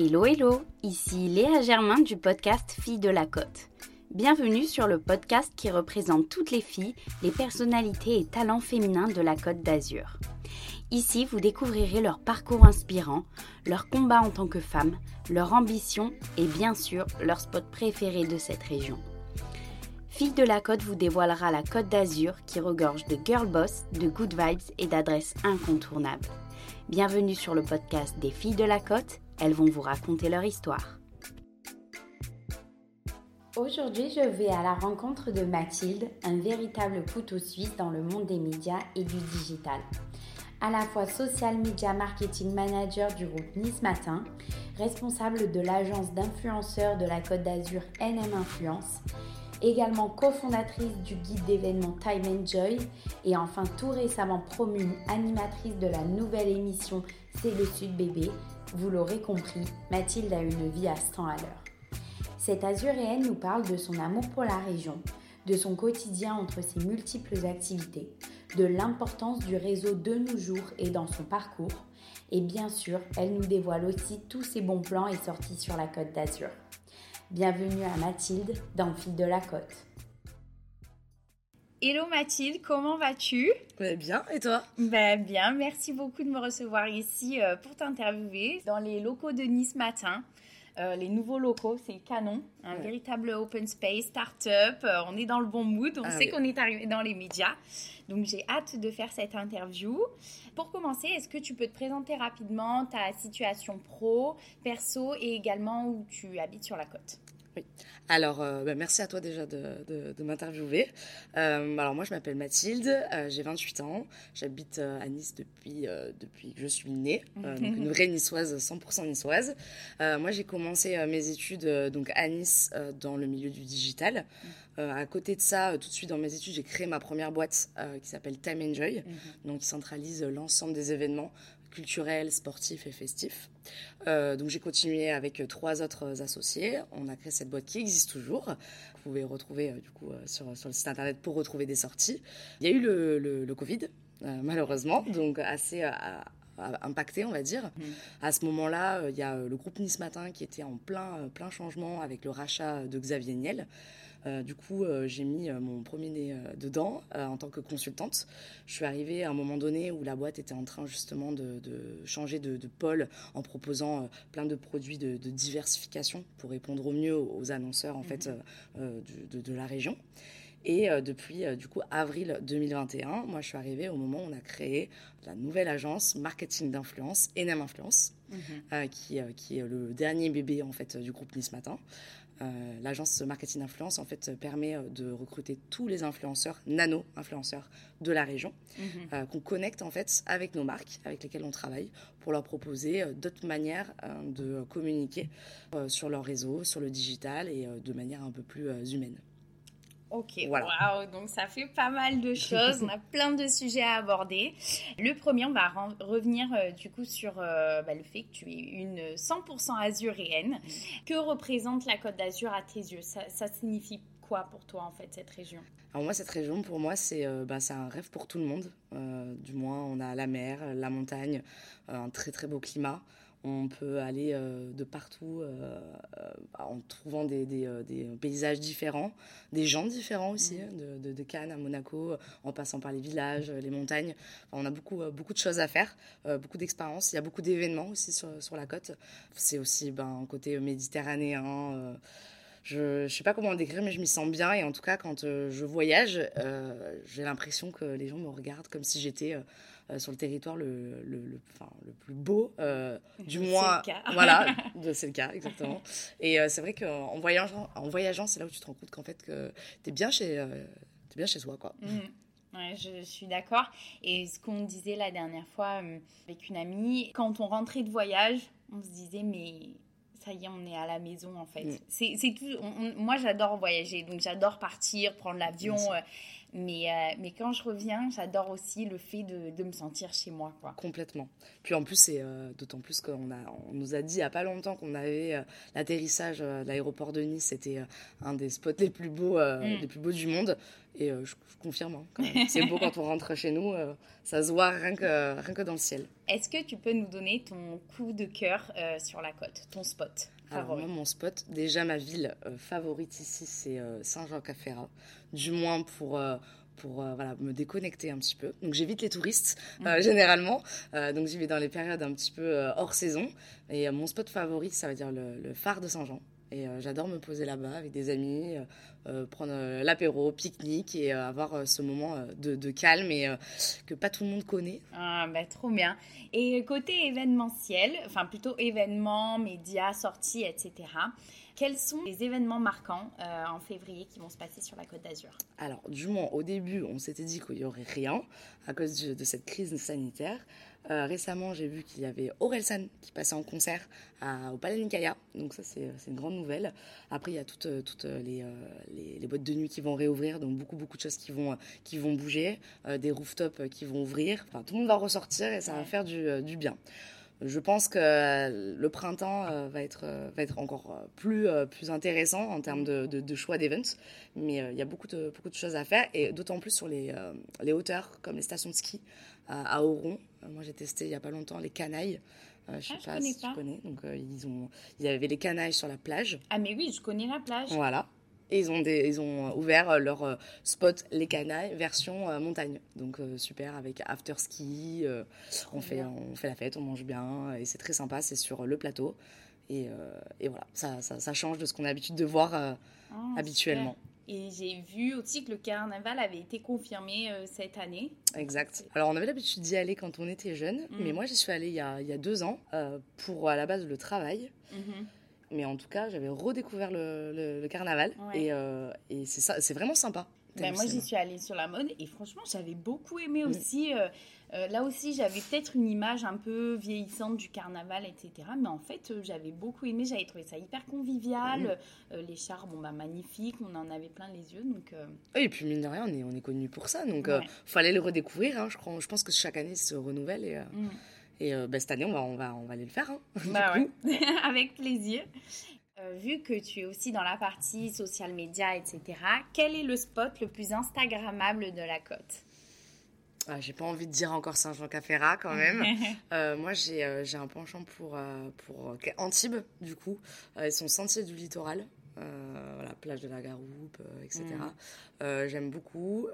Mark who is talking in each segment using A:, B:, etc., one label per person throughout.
A: Hello hello, ici Léa Germain du podcast Filles de la Côte. Bienvenue sur le podcast qui représente toutes les filles, les personnalités et talents féminins de la Côte d'Azur. Ici, vous découvrirez leur parcours inspirant, leur combat en tant que femmes, leur ambition et bien sûr leur spot préféré de cette région. Fille de la Côte vous dévoilera la Côte d'Azur qui regorge de girl boss, de good vibes et d'adresses incontournables. Bienvenue sur le podcast des Filles de la Côte, elles vont vous raconter leur histoire. Aujourd'hui, je vais à la rencontre de Mathilde, un véritable couteau suisse dans le monde des médias et du digital. À la fois social media marketing manager du groupe Nice Matin, responsable de l'agence d'influenceurs de la Côte d'Azur NM Influence, également cofondatrice du guide d'événements Time Joy et enfin tout récemment promue animatrice de la nouvelle émission C'est le Sud Bébé, vous l'aurez compris, Mathilde a une vie à 100 à l'heure. Cette azuréenne nous parle de son amour pour la région, de son quotidien entre ses multiples activités, de l'importance du réseau de nos jours et dans son parcours, et bien sûr, elle nous dévoile aussi tous ses bons plans et sorties sur la Côte d'Azur. Bienvenue à Mathilde dans Fille de la Côte. Hello Mathilde, comment vas-tu?
B: Bien, et toi?
A: Ben, Bien, merci beaucoup de me recevoir ici euh, pour t'interviewer dans les locaux de Nice Matin. Euh, les nouveaux locaux, c'est canon, un véritable open space, start-up. Euh, on est dans le bon mood, on ah sait qu'on est arrivé dans les médias. Donc j'ai hâte de faire cette interview. Pour commencer, est-ce que tu peux te présenter rapidement ta situation pro, perso et également où tu habites sur la côte?
B: Oui. Alors, euh, bah, merci à toi déjà de, m'interviewer. Euh, alors, moi, je m'appelle Mathilde, euh, j'ai 28 ans, j'habite à Nice depuis, depuis que je suis née, donc une vraie niçoise, 100% niçoise. moi, j'ai commencé mes études donc à Nice dans le milieu du digital. à côté de ça, tout de suite dans mes études, j'ai créé ma première boîte qui s'appelle Time Enjoy, mhm. donc qui centralise l'ensemble des événements culturel, sportif et festif. Euh, donc j'ai continué avec trois autres associés. On a créé cette boîte qui existe toujours. Vous pouvez retrouver euh, du coup euh, sur, sur, le site internet pour retrouver des sorties. Il y a eu le, le, Covid, malheureusement, donc assez impacté, on va dire. Mmh. À ce moment-là, il y a le groupe Nice Matin qui était en plein, plein changement avec le rachat de Xavier Niel. Euh, du coup, euh, j'ai mis euh, mon premier nez dedans en tant que consultante. Je suis arrivée à un moment donné où la boîte était en train justement de, changer de, pôle en proposant plein de produits de, diversification pour répondre au mieux aux, annonceurs en fait mhm. de, la région. Et depuis, du coup, avril 2021, moi, je suis arrivée au moment où on a créé la nouvelle agence marketing d'influence, Enem Influence, mhm. qui, qui, est le dernier bébé, en fait, du groupe Nice Matin. Euh, l'agence marketing influence en fait permet euh, de recruter tous les influenceurs, nano-influenceurs de la région, mhm. euh, qu'on connecte en fait avec nos marques avec lesquelles on travaille pour leur proposer d'autres manières de communiquer sur leur réseau, sur le digital et de manière un peu plus humaine.
A: Ok, voilà. donc ça fait pas mal de choses, on a plein de sujets à aborder. Le premier, on va revenir euh, du coup sur euh, bah, le fait que tu es une 100% azuréenne. Que représente la Côte d'Azur à tes yeux? Ça, signifie quoi pour toi en fait cette région?
B: Alors moi cette région pour moi c'est euh, bah, un rêve pour tout le monde. du moins on a la mer, la montagne, un très très beau climat. On peut aller euh, de partout euh, euh, en trouvant des, paysages différents, des gens différents aussi, mm. hein, de, Cannes à Monaco, en passant par les villages, les montagnes. on a beaucoup, beaucoup de choses à faire, beaucoup d'expériences. Il y a beaucoup d'événements aussi sur, la côte. C'est aussi ben, un côté méditerranéen. je ne sais pas comment le décrire, mais je m'y sens bien. Et en tout cas, quand je voyage, j'ai l'impression que les gens me regardent comme si j'étais euh, sur le territoire le, le, le, enfin, le plus beau, euh, du moins. Voilà, c'est le cas, exactement. Et euh, c'est vrai qu'en voyageant, en voyageant, c'est là où tu te rends compte qu'en fait, que tu es bien chez, es bien chez soi, quoi.
A: Mmh. Ouais, je suis d'accord. Et ce qu'on disait la dernière fois avec une amie, quand on rentrait de voyage, on se disait, mais ça y est, on est à la maison en fait. Mm. C'est tout. moi, j'adore voyager, donc j'adore partir, prendre l'avion. Mais, euh, mais quand je reviens, j'adore aussi le fait de, de, me sentir chez moi. Quoi.
B: Complètement. Puis en plus, c'est euh, d'autant plus qu'on a, on nous a dit il n'y a pas longtemps qu'on avait euh, l'atterrissage de l'aéroport de Nice. C'était un des spots les plus beaux, mm. les plus beaux du monde. Et je, confirme, hein, c'est beau quand on rentre chez nous. ça se voit rien que, rien que dans le ciel.
A: Est-ce que tu peux nous donner ton coup de cœur sur la côte, ton spot?
B: Alors moi, mon spot, déjà ma ville favorite ici, c'est Saint-Jean-Cap-Ferrat. Du moins pour pour voilà, me déconnecter un petit peu. Donc j'évite les touristes mhm. généralement. donc j'y vais dans les périodes un petit peu hors saison. Et mon spot favori, ça va dire le, phare de Saint-Jean. Et j'adore me poser là-bas avec des amis, prendre l'apéro, pique-nique et avoir ce moment de, calme et que pas tout le monde connaît.
A: Ah, bah, trop bien. Et côté événementiel, enfin plutôt événements, médias, sorties, etc. Quels sont les événements marquants euh, en février qui vont se passer sur la Côte d'Azur?
B: Alors, du moins, au début, on s'était dit qu'il n'y aurait rien à cause de, cette crise sanitaire. Euh, récemment, j'ai vu qu'il y avait Orelsan qui passait en concert au Palais Nicaïa. Donc ça, c'est une grande nouvelle. Après, il y a toutes, toutes les, les, boîtes de nuit qui vont réouvrir. Donc beaucoup, beaucoup de choses qui vont, qui vont bouger. Euh, des rooftops qui vont ouvrir. Enfin, tout le monde va ressortir et ça va faire du, du bien je pense que le printemps euh, va, être, euh, va être encore euh, plus, plus intéressant en termes de, de, choix d'events. Mais il y a beaucoup de, beaucoup de choses à faire, et d'autant plus sur les, les hauteurs, comme les stations de ski à Auron. moi, j'ai testé il n'y a pas longtemps les canailles.
A: je ne sais ah, pas si tu
B: connais. Donc, ils ont, il y avait les canailles sur la plage.
A: Ah, mais oui, je connais la plage.
B: Voilà. Et ils ont, des, ils ont ouvert euh, leur euh, spot Les Canailles version euh, montagne. Donc super avec after ski. on, fait, on fait la fête, on mange bien et c'est très sympa. C'est sur le plateau. Et, et voilà, ça, ça, ça, change de ce qu'on a l'habitude de voir ah, habituellement.
A: Et j'ai vu aussi que le carnaval avait été confirmé cette année.
B: Exact. Alors, on avait l'habitude d'y aller quand on était jeune, mm. mais moi, j'y suis allée il y, a, il y a, deux ans pour, à la base, le travail. Mm-hmm. Mais en tout cas, j'avais redécouvert le, carnaval et, euh, et c'est ça, c'est vraiment sympa.
A: Ben moi, j'y suis allée sur la mode et franchement, j'avais beaucoup aimé mm. aussi. Euh, euh, là aussi, j'avais peut-être une image un peu vieillissante du carnaval, etc. Mais en fait, j'avais beaucoup aimé. J'avais trouvé ça hyper convivial. Mm. les chars, bon, bah, magnifiques. On en avait plein les yeux. Donc,
B: Et puis, mine de rien, on est, on est connu pour ça. Donc, il fallait le redécouvrir. Hein, je, crois, je pense que chaque année, ça se renouvelle. Et, mm. Et euh, bah, cette année, on va, on, va, on va aller le faire. Hein,
A: bah ouais. avec plaisir. Euh, vu que tu es aussi dans la partie social media, etc., quel est le spot le plus Instagrammable de la côte?
B: Ah, J'ai pas envie de dire encore Saint-Jean-Caféra quand même. euh, moi, j'ai euh, un penchant pour, pour Antibes, du coup, et son sentier du littoral. voilà, plage de la Garoupe, etc. Mm. J'aime beaucoup,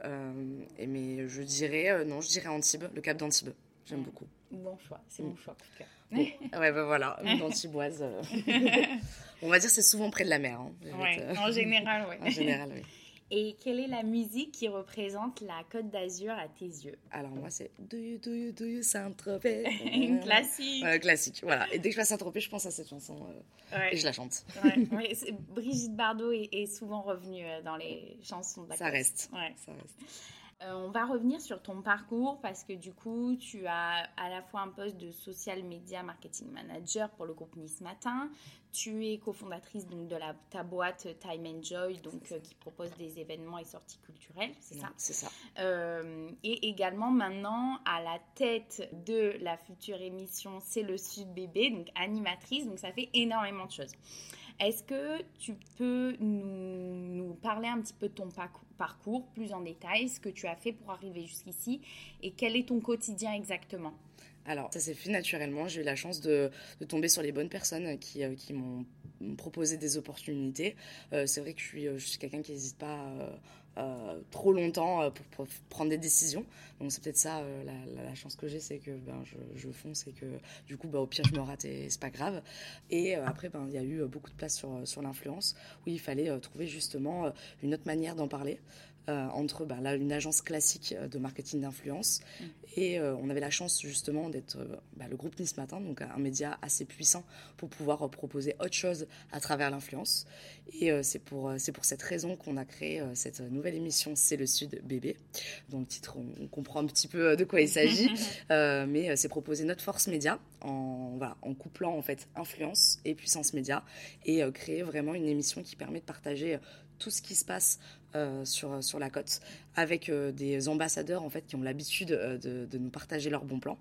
B: et, mais je dirais, non, je dirais Antibes, le Cap d'Antibes. J'aime mm. beaucoup.
A: Bon choix, c'est mon choix, en tout cas.
B: ouais, ben voilà, une antiboise. Euh. On va dire c'est souvent près de la mer. Hein,
A: ouais, en général, oui.
B: en général, oui.
A: Et quelle est la musique qui représente la Côte d'Azur à tes yeux?
B: Alors moi c'est Do you, do you, do you Saint-Tropez
A: Une classique.
B: classique, voilà. Et dès que je passe Saint-Tropez, je pense à cette chanson euh, et je la chante.
A: ouais. Brigitte Bardot est, souvent revenue euh, dans les chansons
B: Ça reste. Ça reste.
A: Euh, on va revenir sur ton parcours parce que du coup, tu as à la fois un poste de social media marketing manager pour le groupe Nice Matin. Tu es cofondatrice donc, de la, ta boîte Time and Joy, donc, euh, qui propose des événements et sorties culturelles, c'est ça?
B: C'est ça.
A: Euh, et également maintenant à la tête de la future émission C'est le Sud Bébé, donc animatrice, donc ça fait énormément de choses. Est-ce que tu peux nous, parler un petit peu de ton parcours plus en détail, ce que tu as fait pour arriver jusqu'ici et quel est ton quotidien exactement?
B: Alors, ça s'est fait naturellement. J'ai eu la chance de, tomber sur les bonnes personnes qui, euh, m'ont proposé des opportunités. Euh, c'est vrai que je suis, suis quelqu'un qui n'hésite pas euh, trop longtemps euh, pour, prendre des décisions. Donc c'est peut-être ça euh, la, chance que j'ai, c'est que ben, je, fonce et que du coup, ben, au pire, je me rate et c'est pas grave. Et après, ben, il y a eu beaucoup de place sur, sur l'influence où il fallait trouver justement une autre manière d'en parler. Euh, entre bah, là, une agence classique euh, de marketing d'influence. Mm. Et euh, on avait la chance justement d'être bah, le groupe Nice Matin, donc un média assez puissant pour pouvoir proposer autre chose à travers l'influence. Et c'est pour, c'est pour cette raison qu'on a créé cette nouvelle émission C'est le Sud bébé, dont le titre, on, comprend un petit peu de quoi il s'agit. mais c'est proposer notre force média en, voilà, en couplant en fait influence et puissance média et créer vraiment une émission qui permet de partager tout ce qui se passe sur, sur la côte, avec des ambassadeurs en fait qui ont l'habitude de, de, nous partager leurs bons plans,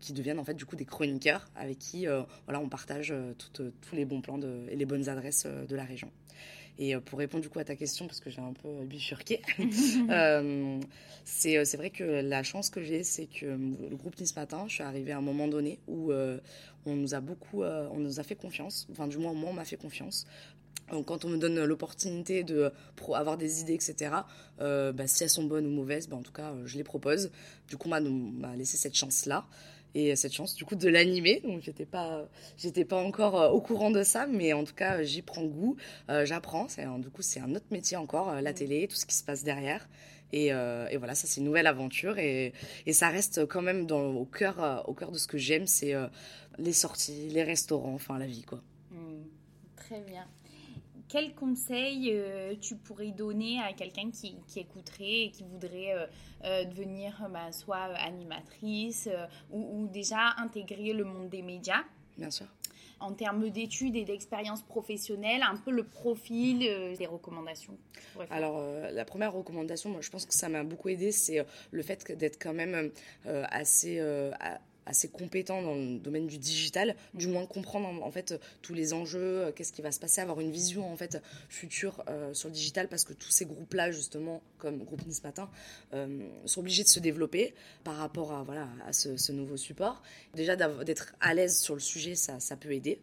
B: qui deviennent en fait du coup des chroniqueurs avec qui voilà, on partage tous les bons plans de, et les bonnes adresses de la région. Et pour répondre du coup à ta question, parce que j'ai un peu bifurqué, euh, c'est vrai que la chance que j'ai, c'est que le groupe Nice Matin, je suis arrivée à un moment donné où on nous a beaucoup, on nous a fait confiance, enfin du moins moi on m'a fait confiance quand on me donne l'opportunité de avoir des idées, etc., euh, bah, si elles sont bonnes ou mauvaises, bah, en tout cas, je les propose. Du coup, on m'a laissé cette chance-là et cette chance du coup de l'animer. Donc j'étais pas, j'étais pas encore euh, au courant de ça, mais en tout cas j'y prends goût, euh, j'apprends. Du coup c'est un autre métier encore, la télé, tout ce qui se passe derrière. Et, et voilà, ça c'est une nouvelle aventure et, et, ça reste quand même dans, au cœur, au cœur de ce que j'aime, c'est les sorties, les restaurants, enfin la vie quoi.
A: Mmh. très bien quel conseil euh, tu pourrais donner à quelqu'un qui, écouterait et qui voudrait euh, euh, devenir bah, soit animatrice ou, déjà intégrer le monde des médias?
B: Bien sûr.
A: En termes d'études et d'expérience professionnelle, un peu le profil, des recommandations
B: Alors, la première recommandation, moi, je pense que ça m'a beaucoup aidé, c'est le fait d'être quand même assez assez compétent dans le domaine du digital, du moins comprendre en, fait tous les enjeux, euh, qu'est-ce qui va se passer, avoir une vision en fait future euh, sur le digital parce que tous ces groupes-là justement comme groupe Nice Matin euh, sont obligés de se développer par rapport à voilà à ce, nouveau support. Déjà d'être à l'aise sur le sujet, ça, ça peut aider.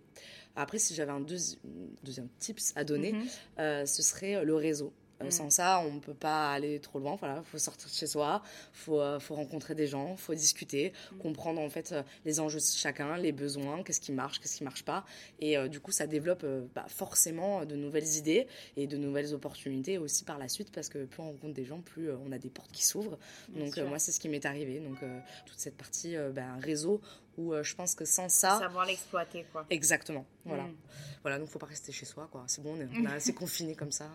B: Après, si j'avais un deuxième tips à donner, mhm. ce serait le réseau. Euh, mm. Sans ça, on ne peut pas aller trop loin. Voilà, faut sortir de chez soi, faut euh, faut rencontrer des gens, faut discuter, mm. comprendre en fait euh, les enjeux de chacun, les besoins, qu'est-ce qui marche, qu'est-ce qui marche pas. Et du coup, ça développe bah, forcément de nouvelles idées et de nouvelles opportunités aussi par la suite parce que plus on rencontre des gens, plus on a des portes qui s'ouvrent. Donc moi, c'est ce qui m'est arrivé. Donc toute cette partie bah, réseau où je pense que sans ça
A: savoir l'exploiter quoi.
B: Exactement voilà. Mm. voilà donc faut pas rester chez soi quoi. C'est bon on est, assez confiné comme ça.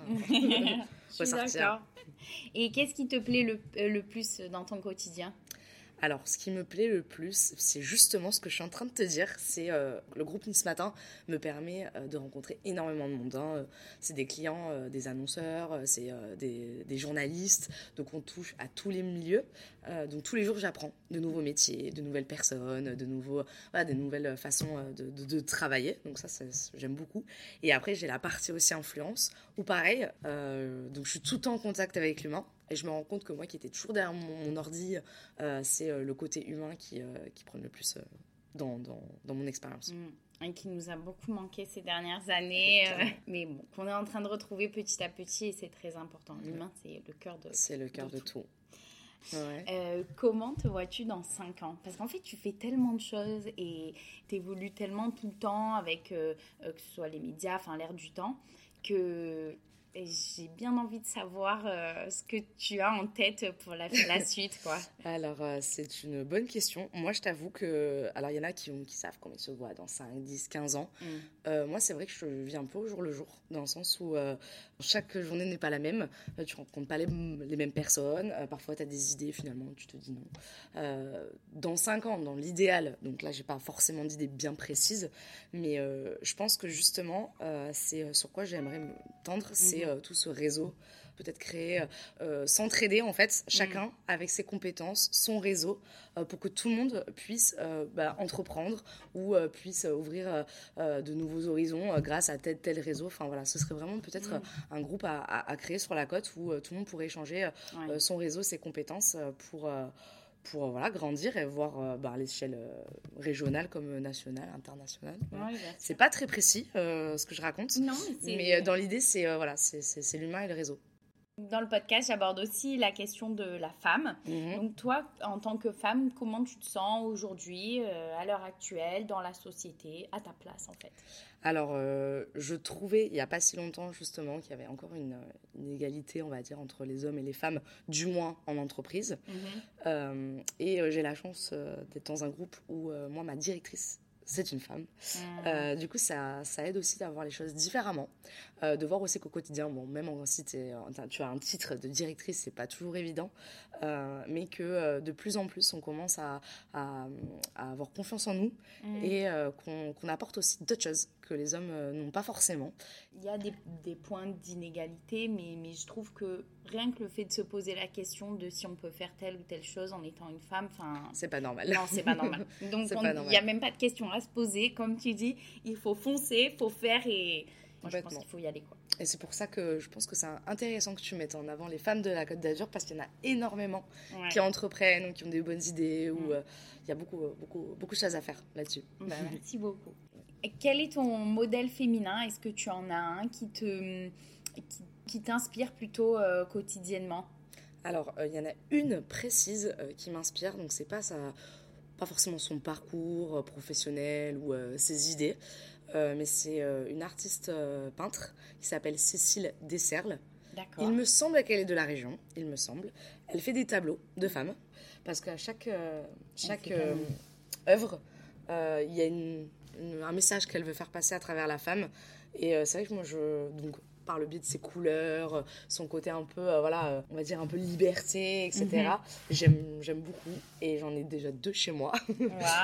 A: Sortir. et qu'est-ce qui te plaît le, le plus dans ton quotidien?
B: Alors, ce qui me plaît le plus, c'est justement ce que je suis en train de te dire. C'est euh, le groupe Nice Matin me permet euh, de rencontrer énormément de monde. Hein. C'est des clients, euh, des annonceurs, c'est des, journalistes. Donc, on touche à tous les milieux. donc, tous les jours, j'apprends de nouveaux métiers, de nouvelles personnes, de nouveaux, des nouvelles façons de, travailler. Donc, ça, j'aime beaucoup. Et après, j'ai la partie aussi influence, où pareil, donc je suis tout le temps en contact avec l'humain. Et je me rends compte que moi qui étais toujours derrière mon, ordi, euh, c'est euh, le côté humain qui, euh, qui prend le plus dans, dans, dans, mon expérience.
A: Mm. Et qui nous a beaucoup manqué ces dernières années, mais bon, qu'on est en train de retrouver petit à petit et c'est très important. L'humain, c'est le cœur de
B: C'est le cœur de, tout.
A: comment te vois-tu dans 5 ans? Parce qu'en fait, tu fais tellement de choses et tu évolues tellement tout le temps avec que ce soit les médias, enfin l'air du temps, que et j'ai bien envie de savoir euh, ce que tu as en tête pour la, la suite. Quoi.
B: alors, euh, c'est une bonne question. Moi, je t'avoue que. Alors, il y en a qui, qui savent comment ils se voient dans 5, 10, 15 ans. Mm. Euh, moi, c'est vrai que je vis un peu au jour le jour, dans le sens où chaque journée n'est pas la même. tu rencontres pas les, les mêmes personnes. parfois, tu as des idées, finalement, tu te dis non. dans 5 ans, dans l'idéal, donc là, j'ai pas forcément d'idées bien précises, mais je pense que justement, c'est sur quoi j'aimerais tendre, c'est euh, tout ce réseau peut-être créer, euh, s'entraider en fait, chacun mm. avec ses compétences, son réseau, euh, pour que tout le monde puisse bah, entreprendre ou puisse ouvrir de nouveaux horizons grâce à tel tel réseau. Enfin voilà, ce serait vraiment peut-être mm. un groupe à, créer sur la côte où tout le monde pourrait échanger son réseau, ses compétences pour pour voilà, grandir et voir bah, à l'échelle régionale comme nationale, internationale. c'est pas très précis ce que je raconte,
A: non,
B: mais, dans l'idée, c'est voilà, c'est l'humain et le réseau.
A: Dans le podcast, j'aborde aussi la question de la femme. Mhm. Donc toi, en tant que femme, comment tu te sens aujourd'hui, à l'heure actuelle, dans la société, à ta place en fait?
B: Alors, euh, je trouvais, il n'y a pas si longtemps, justement, qu'il y avait encore une, égalité, on va dire, entre les hommes et les femmes, du moins en entreprise. Mhm. Euh, et euh, j'ai la chance d'être dans un groupe où, moi, ma directrice c'est une femme. Ah. du coup, ça, ça aide aussi d'avoir les choses différemment, de voir aussi qu'au quotidien, bon, même si tu as un titre de directrice, c'est pas toujours évident, mais que de plus en plus, on commence à, à, avoir confiance en nous mm. et qu'on apporte aussi d'autres choses que les hommes n'ont pas forcément.
A: Il y a des, des points d'inégalité, mais, mais je trouve que rien que le fait de se poser la question de si on peut faire telle ou telle chose en étant une femme, enfin...
B: C'est pas normal.
A: Non, c'est pas normal. Donc il n'y a même pas de question à se poser. Comme tu dis, il faut foncer, il faut faire et... Moi, je pense qu'il faut y aller. Quoi.
B: Et c'est pour ça que je pense que c'est intéressant que tu mettes en avant les femmes de la Côte d'Azur parce qu'il y en a énormément qui entreprennent ou qui ont des bonnes idées ou mm. euh, il y a beaucoup, beaucoup, beaucoup de choses à faire là-dessus.
A: Bah, merci beaucoup. Quel est ton modèle féminin? Est-ce que tu en as un qui te qui, t'inspire plutôt euh, quotidiennement?
B: Alors, euh, il y en a une précise qui m'inspire, donc c'est pas ça, pas forcément son parcours professionnel ou ses idées. Euh, mais c'est euh, une artiste euh, peintre qui s'appelle Cécile Desserles. Il me semble qu'elle est de la région, il me semble. Elle fait des tableaux de femmes, parce qu'à chaque, chaque œuvre, il y a un message qu'elle veut faire passer à travers la femme. Et c'est vrai que moi, je, donc, par le biais de ses couleurs, son côté un peu, voilà, on va dire un peu liberté, etc. Mhm. J'aime beaucoup et j'en ai déjà deux chez moi.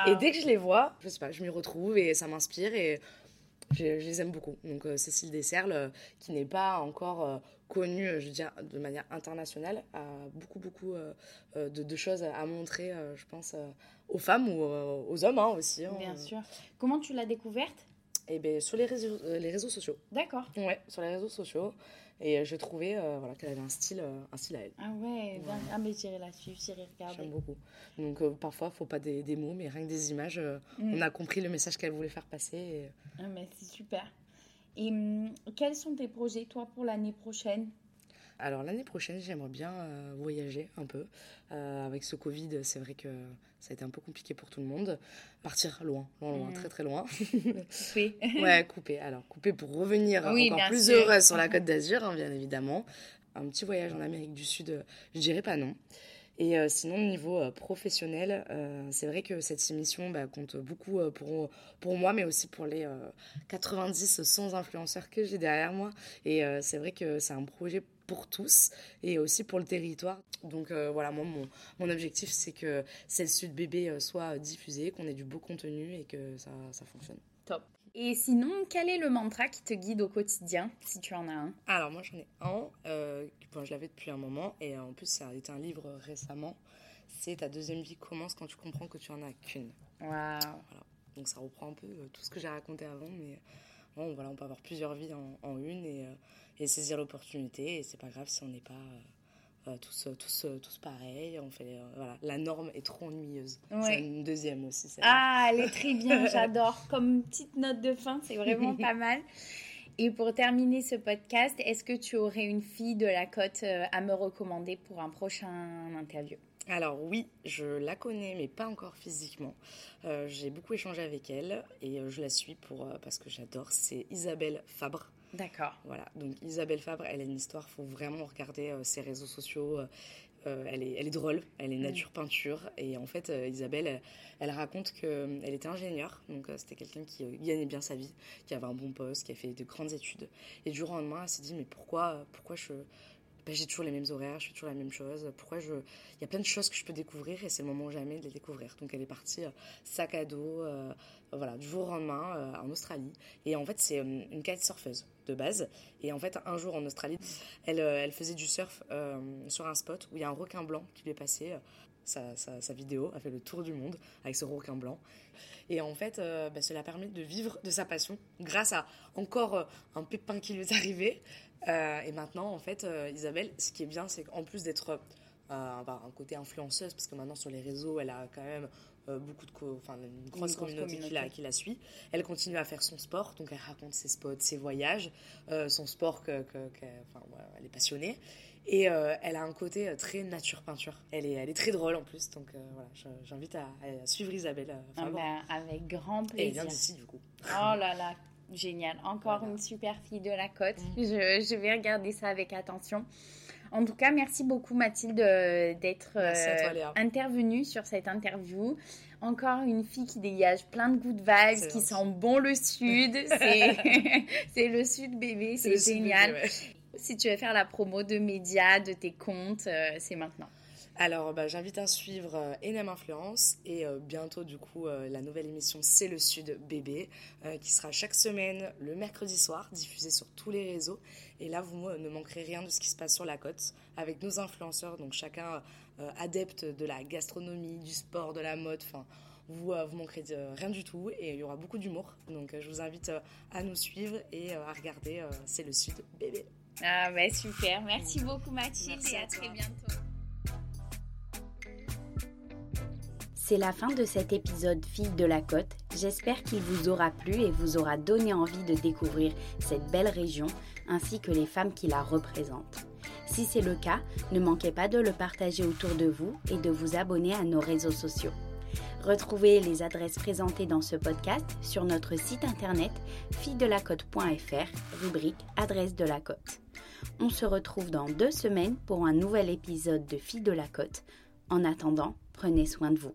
B: et dès que je les vois, je sais pas, je m'y retrouve et ça m'inspire et je, les aime beaucoup. Donc euh, Cécile Desserles, euh, qui n'est pas encore euh, connue, je veux dire, de manière internationale, a beaucoup, beaucoup de, choses à montrer, je pense, aux femmes ou aux hommes hein, aussi. Hein.
A: Bien sûr. Comment tu l'as découverte?
B: Eh ben, sur les réseaux, les réseaux sociaux.
A: D'accord.
B: Ouais, sur les réseaux sociaux. Et euh, je trouvais euh, voilà, qu'elle avait un style, euh, un style à elle.
A: Ah ouais, ah mais j'irai la suivre, j'irai regarder.
B: J'aime beaucoup. Donc parfois, il ne faut pas des, des, mots, mais rien que des images. Mm. On a compris le message qu'elle voulait faire passer.
A: Ah mais c'est super. Et hum, quels sont tes projets, toi, pour l'année prochaine?
B: Alors l'année prochaine, j'aimerais bien voyager un peu. avec ce Covid, c'est vrai que ça a été un peu compliqué pour tout le monde. Partir loin, loin, loin, mm. très très loin.
A: Couper.
B: ouais, couper. Alors, couper pour revenir encore plus heureuse sur la Côte d'Azur, hein, bien évidemment. Un petit voyage en Amérique du Sud, je dirais pas non. Et euh, sinon, au niveau euh, professionnel, euh, c'est vrai que cette émission bah, compte beaucoup pour, pour moi, mais aussi pour les 90 100 influenceurs que j'ai derrière moi. Et c'est vrai que c'est un projet pour tous et aussi pour le territoire. Donc voilà, moi, mon, mon objectif, c'est que Celle Sud Bébé soit diffusée, qu'on ait du beau contenu et que ça, ça fonctionne.
A: Top. Et sinon, quel est le mantra qui te guide au quotidien, si tu en as un?
B: Alors, moi, j'en ai un. Euh, je l'avais depuis un moment. Et en plus, ça a été un livre récemment. C'est Ta deuxième vie commence quand tu comprends que tu en as qu'une.
A: Waouh
B: Donc, ça reprend un peu euh, tout ce que j'ai raconté avant. Mais bon, voilà, on peut avoir plusieurs vies en, une et, euh, et saisir l'opportunité. Et c'est pas grave si on n'est pas euh, tous, euh, tous, euh, tous pareils. On fait, voilà. La norme est trop ennuyeuse. C'est une deuxième aussi.
A: Ah, elle est très bien, j'adore. Comme petite note de fin, c'est vraiment pas mal. Et pour terminer ce podcast, est-ce que tu aurais une fille de la côte à me recommander pour un prochain interview?
B: Alors oui, je la connais, mais pas encore physiquement. j'ai beaucoup échangé avec elle et je la suis pour parce que j'adore. C'est Isabelle Fabre.
A: D'accord.
B: Voilà, donc Isabelle Fabre, elle a une histoire, il faut vraiment regarder euh, ses réseaux sociaux. Euh, euh, elle, est, elle est drôle, elle est mm. nature peinture. Et en fait, Isabelle, elle, raconte qu'elle était ingénieure, donc c'était quelqu'un qui gagnait bien sa vie, qui avait un bon poste, qui a fait de grandes études. Et du jour au lendemain, elle s'est dit, mais pourquoi, pourquoi je, ben, j'ai toujours les mêmes horaires, je fais toujours la même chose. Pourquoi je... Il y a plein de choses que je peux découvrir et c'est le moment jamais de les découvrir. Donc elle est partie sac à dos, voilà, du jour au lendemain en Australie. Et en fait, c'est une kitesurfeuse de base. Et en fait, un jour en Australie, elle, euh, elle faisait du surf euh, sur un spot où il y a un requin blanc qui lui est passé. Sa, sa, vidéo a fait le tour du monde avec ce requin blanc. Et en fait, euh, bah, cela permet de vivre de sa passion grâce à encore un pépin qui lui est arrivé. et maintenant, en fait, Isabelle, ce qui est bien, c'est qu'en plus d'être un côté influenceuse, parce que maintenant sur les réseaux, elle a quand même euh, beaucoup de enfin une grosse, communauté, Qui, la, qui, la, suit. Elle continue à faire son sport, donc elle raconte ses spots, ses voyages, euh, son sport que, enfin, elle est passionnée. Et euh, elle a un côté très nature peinture. Elle est, elle est très drôle en plus, donc voilà, j'invite à, suivre Isabelle.
A: Ah ben, avec grand plaisir.
B: elle vient d'ici du coup.
A: Oh là là, génial. Encore une super fille de la côte. Mm. Je, je, vais regarder ça avec attention. En tout cas, merci beaucoup Mathilde euh, d'être euh, intervenue sur cette interview. Encore une fille qui dégage plein de good vibes, qui sent bon le sud. C'est le sud bébé, c'est génial. Si tu veux faire la promo de médias, de tes comptes, euh, c'est maintenant.
B: Alors, bah, j'invite à suivre euh, Enem Influence et euh, bientôt, du coup, euh, la nouvelle émission C'est le Sud bébé, qui sera chaque semaine le mercredi soir, diffusée sur tous les réseaux. Et là, vous ne manquerez rien de ce qui se passe sur la côte avec nos influenceurs, donc chacun adepte de la gastronomie, du sport, de la mode, enfin. Vous, vous manquerez rien du tout et il y aura beaucoup d'humour. Donc je vous invite à nous suivre et à regarder C'est le Sud bébé.
A: Ah bah super, merci beaucoup Mathilde et à très bientôt. C'est la fin de cet épisode Fille de la Côte. J'espère qu'il vous aura plu et vous aura donné envie de découvrir cette belle région ainsi que les femmes qui la représentent. Si c'est le cas, ne manquez pas de le partager autour de vous et de vous abonner à nos réseaux sociaux. Retrouvez les adresses présentées dans ce podcast sur notre site internet fille-de-la-côte.fr, rubrique Adresse de la Côte. On se retrouve dans deux semaines pour un nouvel épisode de Fille de la Côte. En attendant, prenez soin de vous.